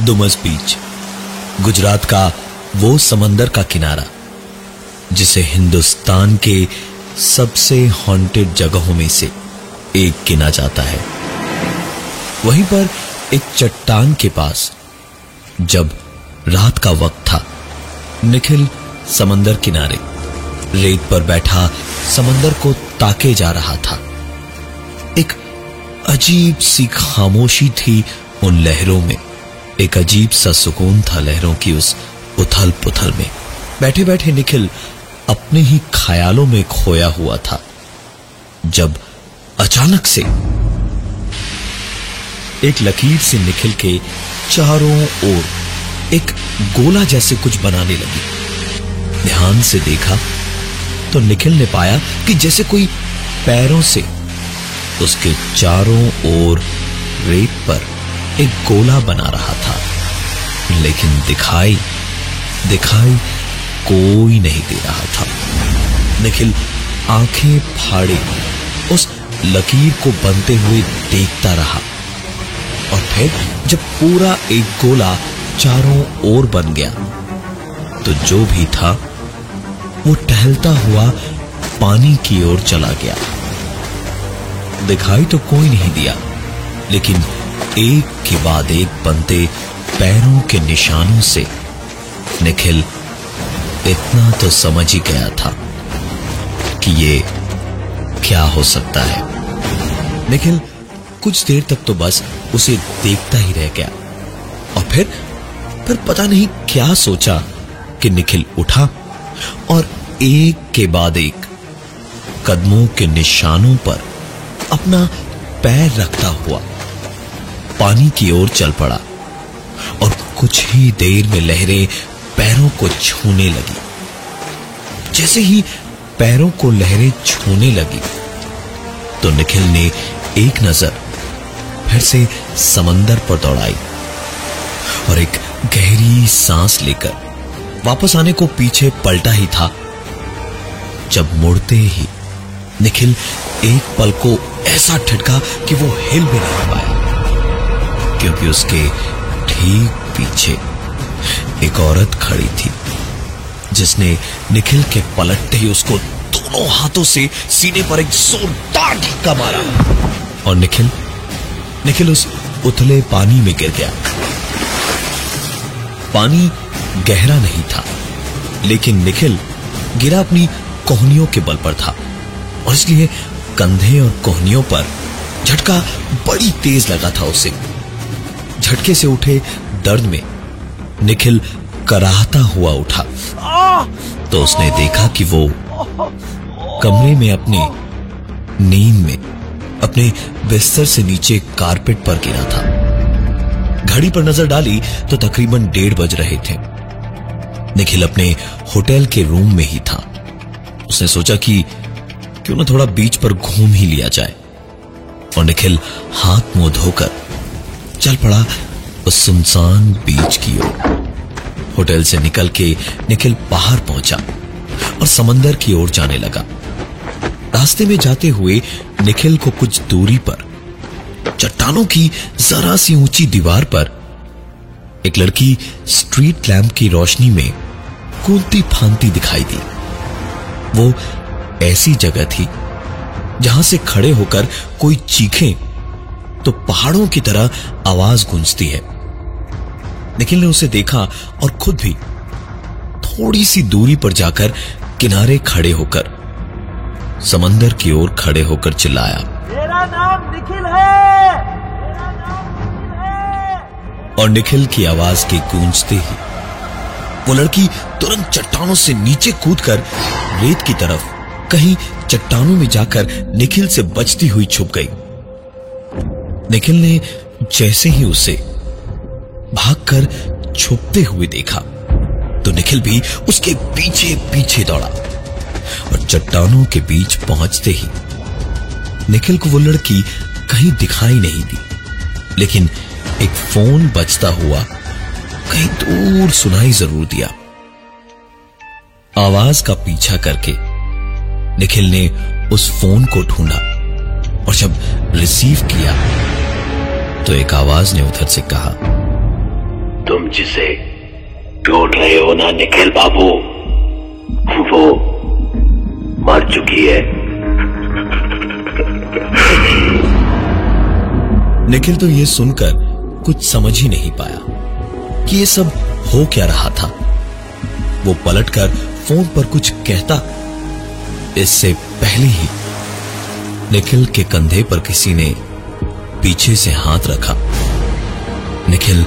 Dumas बीच, गुजरात का वो समंदर का किनारा, जिसे हिंदुस्तान के सबसे हॉन्टेड जगहों में से एक गिना जाता है। वहीं पर एक चट्टान के पास, जब रात का वक्त था, निखिल समंदर किनारे, रेत पर बैठा समंदर को ताके जा रहा था। एक अजीब सी खामोशी थी उन लहरों में। एक अजीब सा सुकून था लहरों की उस उथल पुथल में। बैठे बैठे निखिल अपने ही ख्यालों में खोया हुआ था। जब अचानक से एक लकीर से निखिल के चारों ओर एक गोला जैसे कुछ बनाने लगी। ध्यान से देखा तो निखिल ने पाया कि जैसे कोई पैरों से उसके चारों ओर रेत पर एक गोला बना रहा था, लेकिन दिखाई दिखाई कोई नहीं दे रहा था। निखिल आँखें फाड़े, उस लकीर को बनते हुए देखता रहा। और फिर जब पूरा एक गोला चारों ओर बन गया तो जो भी था, वो टहलता हुआ पानी की ओर चला गया। दिखाई तो कोई नहीं दिया, लेकिन एक के बाद एक बनते पैरों के निशानों से निखिल, इतना तो समझ ही गया था कि ये क्या हो सकता है। निखिल, कुछ देर तक तो बस उसे देखता ही रह गया। और फिर फिर पता नहीं क्या सोचा कि निखिल उठा और एक के बाद एक कदमों के निशानों पर अपना पैर रखता हुआ पानी की ओर चल पड़ा और कुछ ही देर में लहरें पैरों को छूने लगी। जैसे ही पैरों को लहरें छूने लगी तो निखिल ने एक नज़र फिर से समंदर पर दौड़ाई और एक गहरी सांस लेकर वापस आने को पीछे पलटा ही था। जब मुड़ते ही निखिल एक पल को ऐसा ठटका कि वो हिल भी नहीं पाया। क्योंकि उसके ठीक पीछे एक औरत खड़ी थी, जिसने निखिल के पलटते ही उसको दोनों हाथों से सीने पर एक जोरदार धक्का मारा। और निखिल निखिल उस उथले पानी में गिर गया। पानी गहरा नहीं था, लेकिन निखिल गिरा अपनी कोहनियों के बल पर था, और इसलिए कंधे और कोहनियों पर झटका बड़ी तेज लगा था उसे। झटके से उठे, दर्द में निखिल कराहता हुआ उठा। तो उसने देखा कि वो कमरे में अपने नींद में, अपने बिस्तर से नीचे कारपेट पर गिरा था। घड़ी पर नज़र डाली तो तकरीबन डेढ़ बज रहे थे। निखिल अपने होटल के रूम में ही था। उसने सोचा कि क्यों ना थोड़ा बीच पर घूम ही लिया जाए। और निखिल हाथ मुँह धोकर चल पड़ा उस सुनसान बीच की ओर। होटल से निकल के निखिल बाहर पहुँचा और समंदर की ओर जाने लगा। रास्ते में जाते हुए निखिल को कुछ दूरी पर, चट्टानों की जरा सी ऊँची दीवार पर, एक लड़की स्ट्रीट लैंप की रोशनी में कूदती फांती दिखाई दी। वो ऐसी जगह थी जहाँ से खड़े होकर कोई चीखे तो पहाड़ों की तरह आवाज़ गूंजती है। निखिल ने उसे देखा और खुद भी थोड़ी सी दूरी पर जाकर किनारे खड़े होकर समंदर की ओर खड़े होकर चिल्लाया। मेरा नाम निखिल है। और निखिल की आवाज़ के गूंजते ही वो लड़की तुरंत चट्टानों से नीचे कूदकर रेत की तरफ़ कहीं चट्टानों में जाकर निखिल से बचती हुई छुप गई। निखिल ने जैसे ही उसे भागकर छुपते हुए देखा तो निखिल भी उसके पीछे पीछे दौड़ा और चट्टानों के बीच पहुँचते ही निखिल को वो लड़की कहीं दिखाई नहीं दी। लेकिन एक फ़ोन बजता हुआ कहीं दूर सुनाई ज़रूर दिया। आवाज़ का पीछा करके निखिल ने उस फ़ोन को ढूंढा और जब रिसीव किया तो एक आवाज़ ने उधर से कहा तुम जिसे ढूंढ रहे हो ना निखिल बाबू वो मर चुकी है। निखिल तो ये सुनकर कुछ समझ ही नहीं पाया कि ये सब हो क्या रहा था। वो पलटकर फ़ोन पर कुछ कहता इससे पहले ही निखिल के कंधे पर किसी ने पीछे से हाथ रखा। निखिल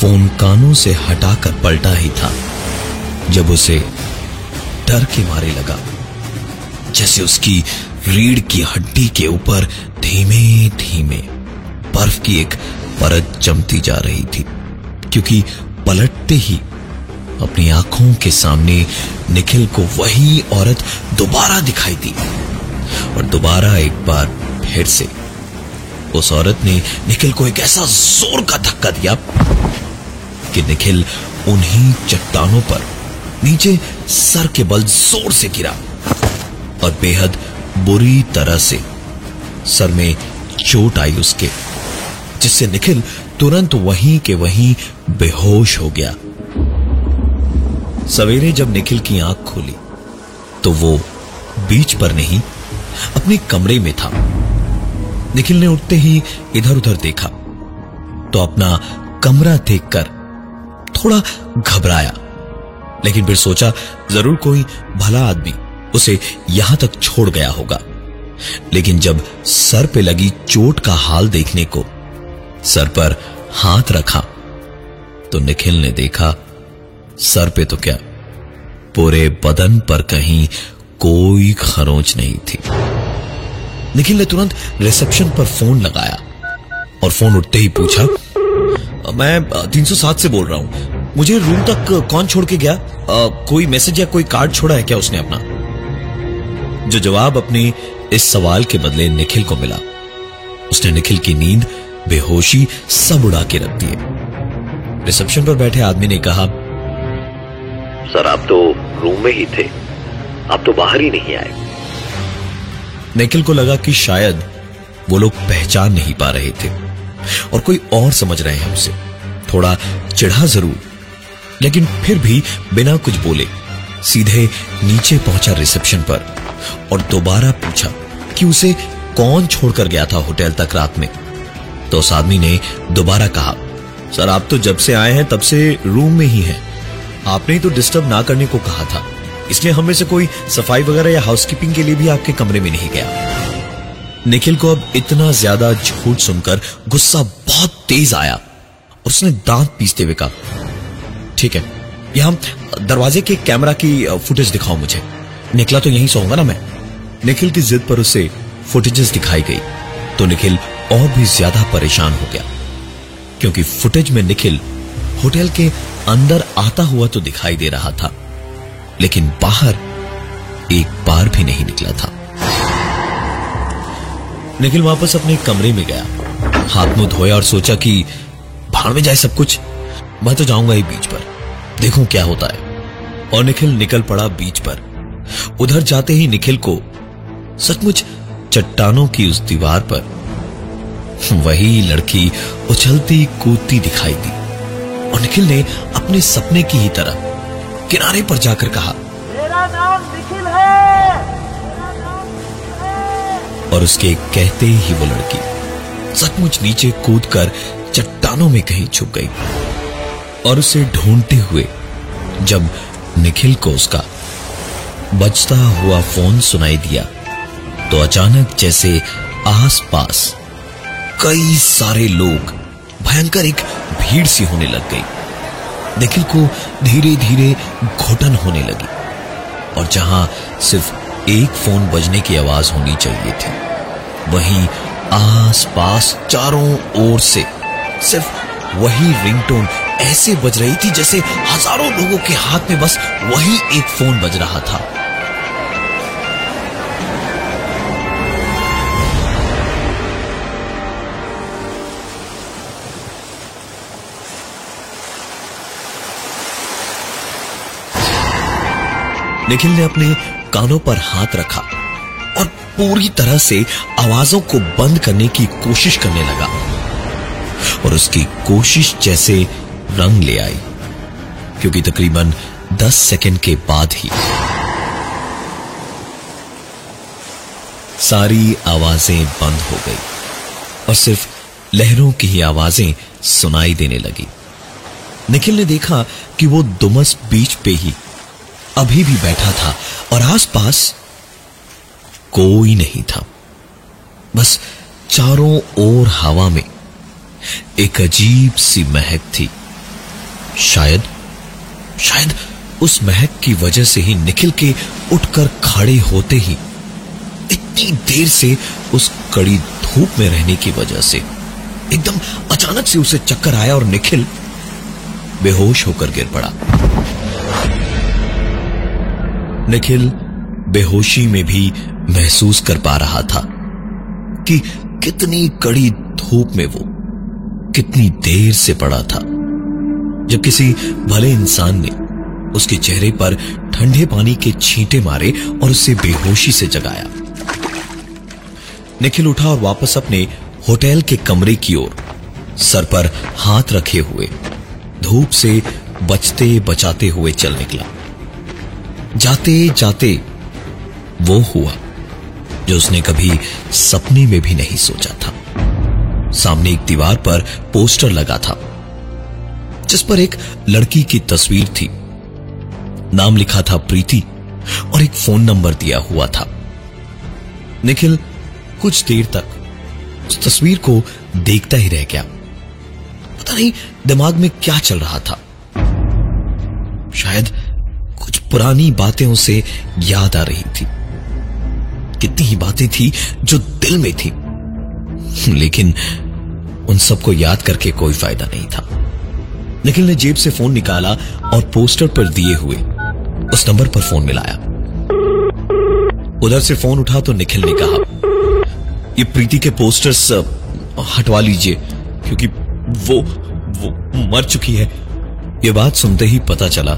फ़ोन कानों से हटाकर पलटा ही था, जब उसे डर के मारे लगा, जैसे उसकी रीढ़ की हड्डी के ऊपर धीमे धीमे बर्फ़ की एक परत जमती जा रही थी, क्योंकि पलटते ही अपनी आँखों के सामने निखिल को वही औरत दोबारा दिखाई दी और दोबारा एक बार फिर से उस औरत ने निखिल को एक ऐसा ज़ोर का धक्का दिया कि निखिल उन्हीं चट्टानों पर नीचे सर के बल ज़ोर से गिरा और बेहद बुरी तरह से सर में चोट आई उसके, जिससे निखिल तुरंत वहीं के वहीं बेहोश हो गया। सवेरे जब निखिल की आँख खोली तो वो बीच पर नहीं, अपने कमरे में था। निखिल ने उठते ही इधर उधर देखा तो अपना कमरा देखकर थोड़ा घबराया, लेकिन फिर सोचा, ज़रूर कोई भला आदमी उसे यहाँ तक छोड़ गया होगा। लेकिन जब सर पे लगी चोट का हाल देखने को सर पर हाथ रखा तो निखिल ने देखा, सर पे तो क्या पूरे बदन पर कहीं कोई खरोंच नहीं थी। निखिल ने तुरंत रिसेप्शन पर फ़ोन लगाया और फ़ोन उठते ही पूछा मैं 307 से बोल रहा हूँ। मुझे रूम तक कौन छोड़ के गया? आ, कोई मैसेज या कोई कार्ड छोड़ा है क्या उसने अपना? जो जवाब अपने इस सवाल के बदले निखिल को मिला। उसने निखिल की नींद बेहोशी सब उड़ा के रख दिए रिसेप्शन पर बैठे आदमी ने कहा सर आप तो रूम में ही थे। आप तो बाहर ही नहीं आए। निखिल को लगा कि शायद वो लोग पहचान नहीं पा रहे थे। और कोई और समझ रहे हैं उसे। थोड़ा चिढ़ा ज़रूर, लेकिन फिर भी बिना कुछ बोले, सीधे नीचे पहुँचा रिसेप्शन पर और दोबारा पूछा कि उसे कौन छोड़कर गया था होटल तक रात में। तो उस आदमी ने दोबारा कहा, सर, आप तो जब से आए हैं तब से रूम में ही हैं। आपने ही तो डिस्टर्ब ना करने को कहा था। इसलिए हम में से कोई सफ़ाई वगैरह या हाउसकीपिंग के लिए भी आपके कमरे में नहीं गया। निखिल को अब इतना ज़्यादा झूठ सुनकर गुस्सा बहुत तेज आया। उसने दांत पीसते हुए कहा, ठीक है, यहाँ दरवाजे के कैमरा की फुटेज दिखाओ मुझे। निकला तो यहीं सोऊँगा ना मैं? निखिल की जिद पर उसे फुटेजेस दिखाई गई तो निखिल और भी ज़्यादा परेशान हो गया। क्योंकि फुटेज में निखिल होटल के अंदर आता हुआ तो दिखाई दे रहा था। लेकिन बाहर एक बार भी नहीं निकला था। निखिल वापस अपने कमरे में गया। हाथ मुँह धोया और सोचा कि भाड़ में जाए सब कुछ, मैं तो जाऊँगा ही बीच पर। देखूँ क्या होता है। और निखिल निकल पड़ा बीच पर। उधर जाते ही निखिल को सचमुच चट्टानों की उस दीवार पर वही लड़की उछलती कूदती दिखाई दी। और निखिल ने अपने सपने की ही तरह किनारे पर जाकर कहा मेरा नाम निखिल है। और उसके कहते ही वो लड़की सचमुच नीचे कूदकर चट्टानों में कहीं छुप गई और उसे ढूंढते हुए जब निखिल को उसका बजता हुआ फ़ोन सुनाई दिया तो अचानक जैसे आसपास कई सारे लोग भयंकर एक भीड़ सी होने लग गई। निखिल को धीरे धीरे घुटन होने लगी। और जहाँ सिर्फ़ एक फ़ोन बजने की आवाज़ होनी चाहिए थी, वहीं आसपास चारों ओर से सिर्फ़ वही रिंगटोन ऐसे बज रही थी जैसे हज़ारों लोगों के हाथ में बस वही एक फ़ोन बज रहा था। निखिल ने अपने कानों पर हाथ रखा और पूरी तरह से आवाजों को बंद करने की कोशिश करने लगा और उसकी कोशिश जैसे रंग ले आई, क्योंकि तकरीबन 10 सेकंड के बाद ही सारी आवाज़ें बंद हो गई और सिर्फ़ लहरों की ही आवाज़ें सुनाई देने लगी। निखिल ने देखा कि वो दुमस बीच पे ही अभी भी बैठा था और आसपास कोई नहीं था। बस चारों ओर हवा में एक अजीब सी महक थी। शायद शायद उस महक की वजह से ही निखिल के उठकर खड़े होते ही इतनी देर से उस कड़ी धूप में रहने की वजह से एकदम अचानक से उसे चक्कर आया और निखिल बेहोश होकर गिर पड़ा। निखिल बेहोशी में भी महसूस कर पा रहा था कि कितनी कड़ी धूप में वो कितनी देर से पड़ा था। जब किसी भले इंसान ने उसके चेहरे पर ठंडे पानी के छींटे मारे और उसे बेहोशी से जगाया, निखिल उठा और वापस अपने होटल के कमरे की ओर सर पर हाथ रखे हुए धूप से बचते बचाते हुए चल निकला। जाते जाते वो हुआ, जो उसने कभी सपने में भी नहीं सोचा था। सामने एक दीवार पर पोस्टर लगा था, जिस पर एक लड़की की तस्वीर थी। नाम लिखा था प्रीति और एक फ़ोन नंबर दिया हुआ था। निखिल, कुछ देर तक उस तस्वीर को देखता ही रह गया। पता नहीं, दिमाग में क्या चल रहा था। शायद पुरानी बातें उसे याद आ रही थी। कितनी ही बातें थी जो दिल में थी। लेकिन उन सबको याद करके कोई फ़ायदा नहीं था। निखिल ने जेब से फ़ोन निकाला और पोस्टर पर दिए हुए उस नंबर पर फ़ोन मिलाया। उधर से फ़ोन उठा तो निखिल ने कहा, ये प्रीति के पोस्टर्स हटवा लीजिए, क्योंकि वो वो मर चुकी है। ये बात सुनते ही पता चला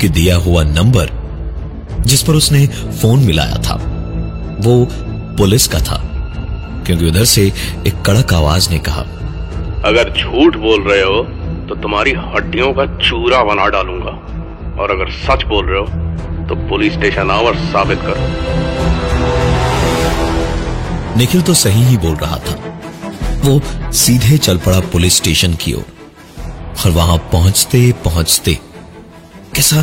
कि दिया हुआ नंबर जिस पर उसने फ़ोन मिलाया था वो पुलिस का था क्योंकि उधर से एक कड़क आवाज़ ने कहा अगर झूठ बोल रहे हो तो तुम्हारी हड्डियों का चूरा बना डालूँगा। और अगर सच बोल रहे हो तो पुलिस स्टेशन आओ और साबित करो। निखिल तो सही ही बोल रहा था। वो सीधे चल पड़ा पुलिस स्टेशन की ओर और वहाँ पहुँचते पहुँचते कैसा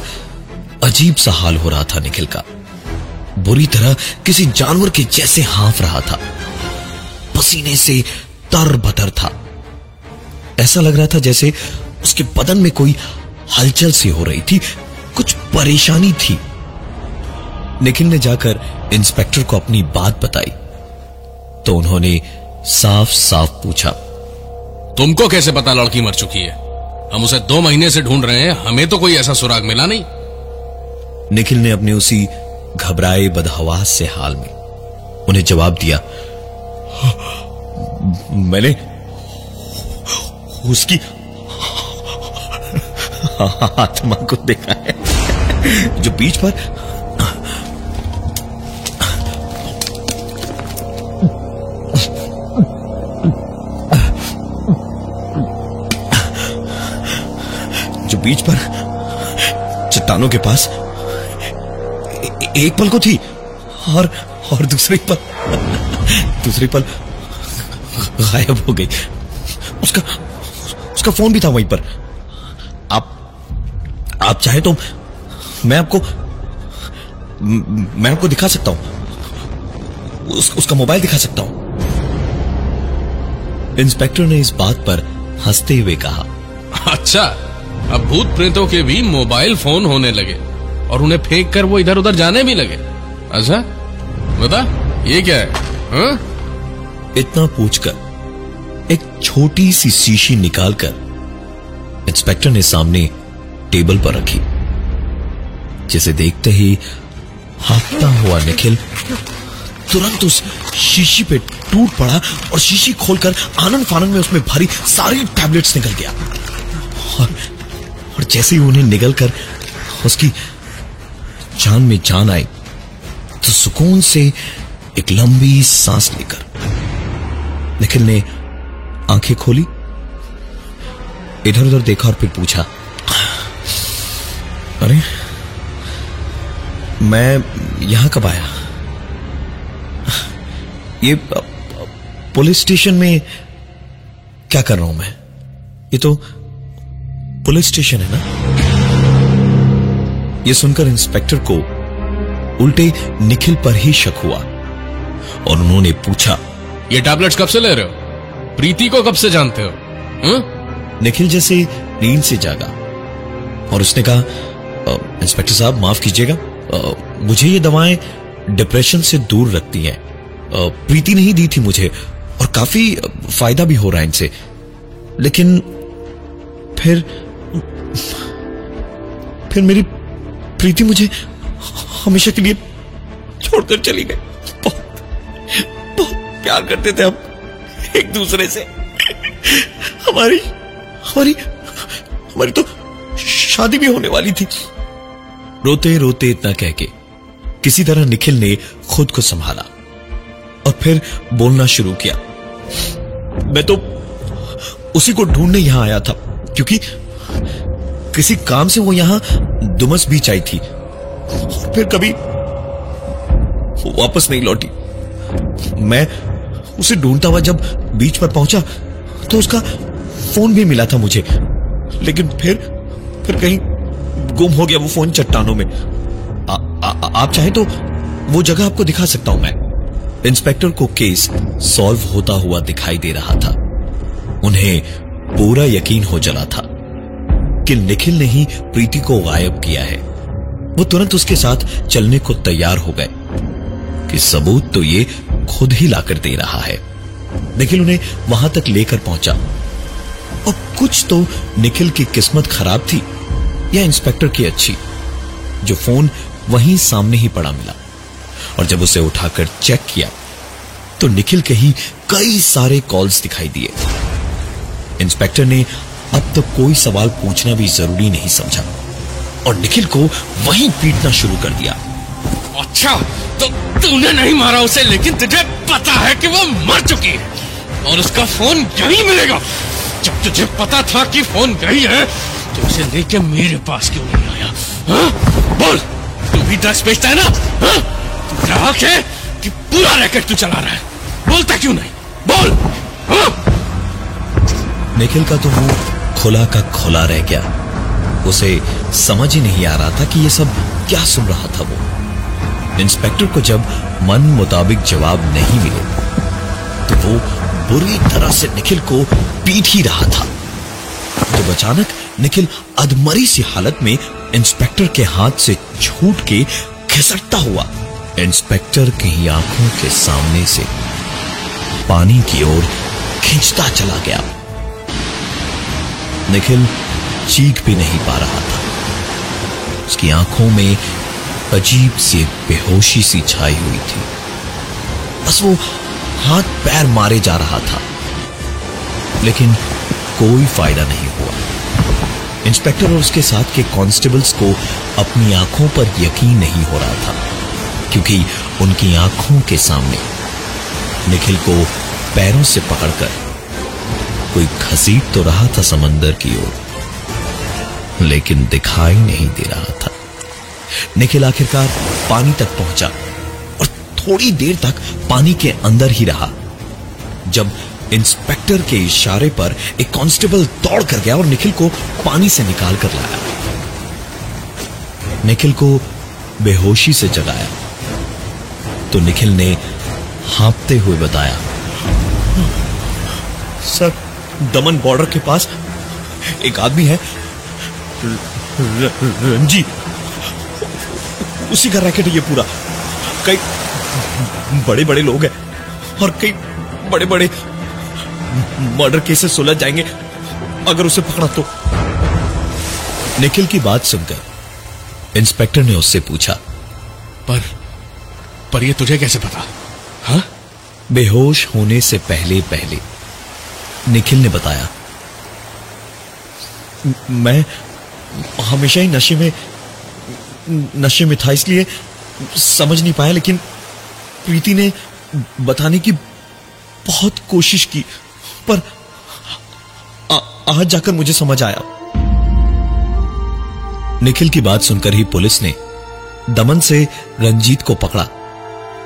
अजीब सा हाल हो रहा था निखिल का। बुरी तरह किसी जानवर के जैसे हाफ़ रहा था। पसीने से तर बतर था। ऐसा लग रहा था जैसे उसके बदन में कोई हलचल सी हो रही थी, कुछ परेशानी थी। निखिल ने जाकर इंस्पेक्टर को अपनी बात बताई। तो उन्होंने साफ़ साफ़ पूछा, तुमको कैसे पता लड़की मर चुकी है? हम उसे दो महीने से ढूंढ रहे हैं। हमें तो कोई ऐसा सुराग मिला नहीं। निखिल ने अपने उसी घबराए बदहवास से हाल में उन्हें जवाब दिया। मैंने उसकी आत्मा को देखा है, जो बीच पर जो बीच पर चट्टानों के पास एक पल को थी और और दूसरी पल दूसरी पल गायब हो गई। उसका उसका फ़ोन भी था वहीं पर। आप आप चाहे तो मैं आपको मैं आपको दिखा सकता हूँ। उस, उसका मोबाइल दिखा सकता हूँ। इंस्पेक्टर ने इस बात पर हँसते हुए कहा अच्छा अब भूत प्रेतों के भी मोबाइल फ़ोन होने लगे और उन्हें फेंक कर वो इधर उधर जाने भी लगे। अच्छा? बता ये क्या है? हाँ? इतना पूछकर एक छोटी सी शीशी निकालकर इंस्पेक्टर ने सामने टेबल पर रखी जिसे देखते ही हाफता हुआ निखिल तुरंत उस शीशी पे टूट पड़ा और शीशी खोलकर आनंद फानंद में उसमें भरी सारी टैबलेट्स निकल गया। और, और जैसे ही उन्हें निगल कर उसकी जान में जान आई तो सुकून से एक लंबी सांस लेकर निखिल ने आँखें खोली इधर उधर देखा और फिर पूछा, अरे, मैं यहाँ कब आया? ये पुलिस स्टेशन में क्या कर रहा हूँ मैं? ये तो पुलिस स्टेशन है ना? ये सुनकर इंस्पेक्टर को उल्टे निखिल पर ही शक हुआ और उन्होंने पूछा ये टैबलेट्स कब से ले रहे हो? प्रीति को कब से जानते हो? हं? निखिल जैसे नींद से जागा और उसने कहा इंस्पेक्टर साहब माफ़ कीजिएगा। मुझे ये दवाएँ डिप्रेशन से दूर रखती हैं। प्रीति नहीं दी थी मुझे और काफ़ी फ़ायदा भी हो रहा है इनसे। लेकिन फिर फिर मेरी प्रीति मुझे हमेशा के लिए छोड़कर चली गई। बहुत बहुत प्यार करते थे हम एक दूसरे से। हमारी हमारी हमारी तो शादी भी होने वाली थी। रोते रोते इतना कह के किसी तरह निखिल ने खुद को संभाला और फिर बोलना शुरू किया। मैं तो उसी को ढूँढने यहाँ आया था, क्योंकि किसी काम से वो यहाँ दुमस बीच आई थी। फिर कभी वो वापस नहीं लौटी। मैं उसे ढूंढता हुआ जब बीच पर पहुँचा तो उसका फ़ोन भी मिला था मुझे। लेकिन फिर फिर कहीं गुम हो गया वो फ़ोन चट्टानों में। आ, आ, आ, आप चाहे तो वो जगह आपको दिखा सकता हूँ मैं। इंस्पेक्टर को केस सॉल्व होता हुआ दिखाई दे रहा था। उन्हें पूरा यकीन हो चला था। कि निखिल ने ही प्रीति को गायब किया है। वो तुरंत उसके साथ चलने को तैयार हो गए कि सबूत तो ये खुद ही लाकर दे रहा है। निखिल उन्हें वहाँ तक लेकर पहुँचा। और कुछ तो निखिल की किस्मत खराब थी या इंस्पेक्टर की अच्छी, जो फ़ोन वहीं सामने ही पड़ा मिला। और जब उसे उठाकर चेक किया तो निखिल के ही कई सारे कॉल्स दिखाई दिए। इंस्पेक्टर ने अब तक कोई सवाल पूछना भी ज़रूरी नहीं समझा। और निखिल को वहीं पीटना शुरू कर दिया। अच्छा तो तूने नहीं मारा उसे लेकिन तुझे पता है कि वो मर चुकी है। और उसका फ़ोन यही मिलेगा। जब तुझे पता था कि फ़ोन यही है तो उसे लेके मेरे पास क्यों नहीं आया? हाँ? बोल तू भी ड्रग्स बेचता है ना? हाँ? तू ग्राहक है कि पूरा रैकेट तू चला रहा है? बोलता क्यों नहीं? बोल हाँ? निखिल का तो मुँह खुला का खुला रह गया। उसे समझ ही नहीं आ रहा था कि यह सब क्या सुन रहा था वो। इंस्पेक्टर को जब मन मुताबिक जवाब नहीं मिले तो वो बुरी तरह से निखिल को पीट ही रहा था। जब अचानक निखिल अधमरी सी हालत में इंस्पेक्टर के हाथ से छूट के खिसकता हुआ। इंस्पेक्टर की आँखों के सामने से पानी की ओर खींचता चला गया। निखिल चीख भी नहीं पा रहा था। उसकी आँखों में अजीब सी बेहोशी सी छाई हुई थी। बस वो हाथ पैर मारे जा रहा था। लेकिन कोई फ़ायदा नहीं हुआ। इंस्पेक्टर और उसके साथ के कांस्टेबल्स को अपनी आँखों पर यकीन नहीं हो रहा था, क्योंकि उनकी आँखों के सामने निखिल को पैरों से पकड़कर कोई घसीट तो रहा था समंदर की ओर, लेकिन दिखाई नहीं दे रहा था। निखिल आखिरकार पानी तक पहुँचा और थोड़ी देर तक पानी के अंदर ही रहा, जब इंस्पेक्टर के इशारे पर एक कांस्टेबल दौड़ कर गया और निखिल को पानी से निकाल कर लाया। निखिल को बेहोशी से जगाया। तो निखिल ने हाँपते हुए बताया, सर दमन बॉर्डर के पास एक आदमी है। रंजी। उसी का रैकेट है ये पूरा। कई बड़े बड़े लोग हैं और कई बड़े बड़े मर्डर केसेस सुलझ जाएँगे अगर उसे पकड़ा तो। निखिल की बात सुनकर इंस्पेक्टर ने उससे पूछा पर पर ये तुझे कैसे पता? हाँ? बेहोश होने से पहले पहले निखिल ने बताया। मैं हमेशा ही नशे में नशे में था इसलिए समझ नहीं पाया लेकिन प्रीति ने बताने की बहुत कोशिश की पर आ, आज जाकर मुझे समझ आया। निखिल की बात सुनकर ही पुलिस ने दमन से रंजीत को पकड़ा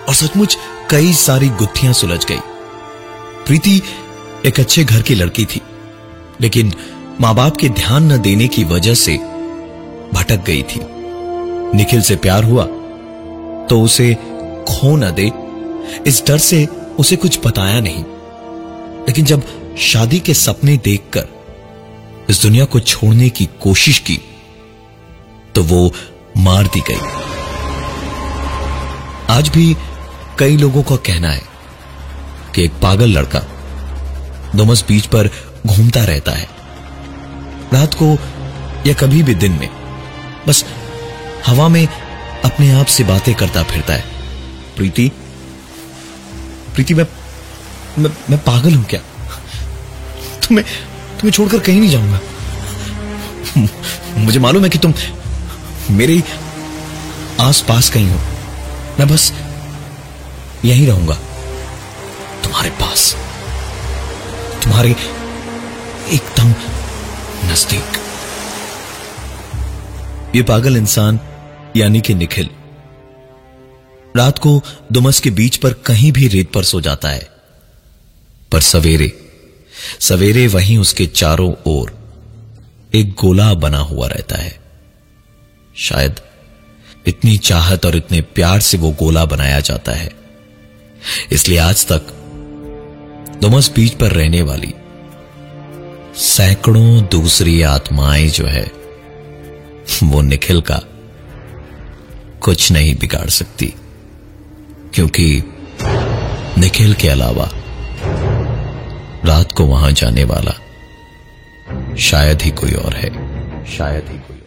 और सचमुच कई सारी गुत्थियाँ सुलझ गई। प्रीति एक अच्छे घर की लड़की थी, लेकिन माँ बाप के ध्यान न देने की वजह से भटक गई थी। निखिल से प्यार हुआ तो उसे खो न दे। इस डर से उसे कुछ बताया नहीं। लेकिन जब शादी के सपने देखकर इस दुनिया को छोड़ने की कोशिश की तो वो मार दी गई। आज भी कई लोगों का कहना है कि एक पागल लड़का डोमस बीच पर घूमता रहता है। रात को या कभी भी दिन में बस हवा में अपने आप से बातें करता फिरता है। प्रीति प्रीति मैं मैं, मैं पागल हूँ क्या? तुम्हें तुम्हें छोड़कर कहीं नहीं जाऊँगा। मुझे मालूम है कि तुम मेरे आस पास कहीं हो। मैं बस यहीं रहूँगा तुम्हारे पास। तुम्हारे एकदम नज़दीक। ये पागल इंसान, यानी कि निखिल। रात को दुमस के बीच पर कहीं भी रेत पर सो जाता है। पर सवेरे सवेरे वहीं उसके चारों ओर एक गोला बना हुआ रहता है। शायद इतनी चाहत और इतने प्यार से वो गोला बनाया जाता है। इसलिए आज तक दुमस बीच पर रहने वाली सैकड़ों दूसरी आत्माएँ जो है, वो निखिल का कुछ नहीं बिगाड़ सकती, क्योंकि निखिल के अलावा रात को वहाँ जाने वाला शायद ही कोई और है। शायद ही कोई।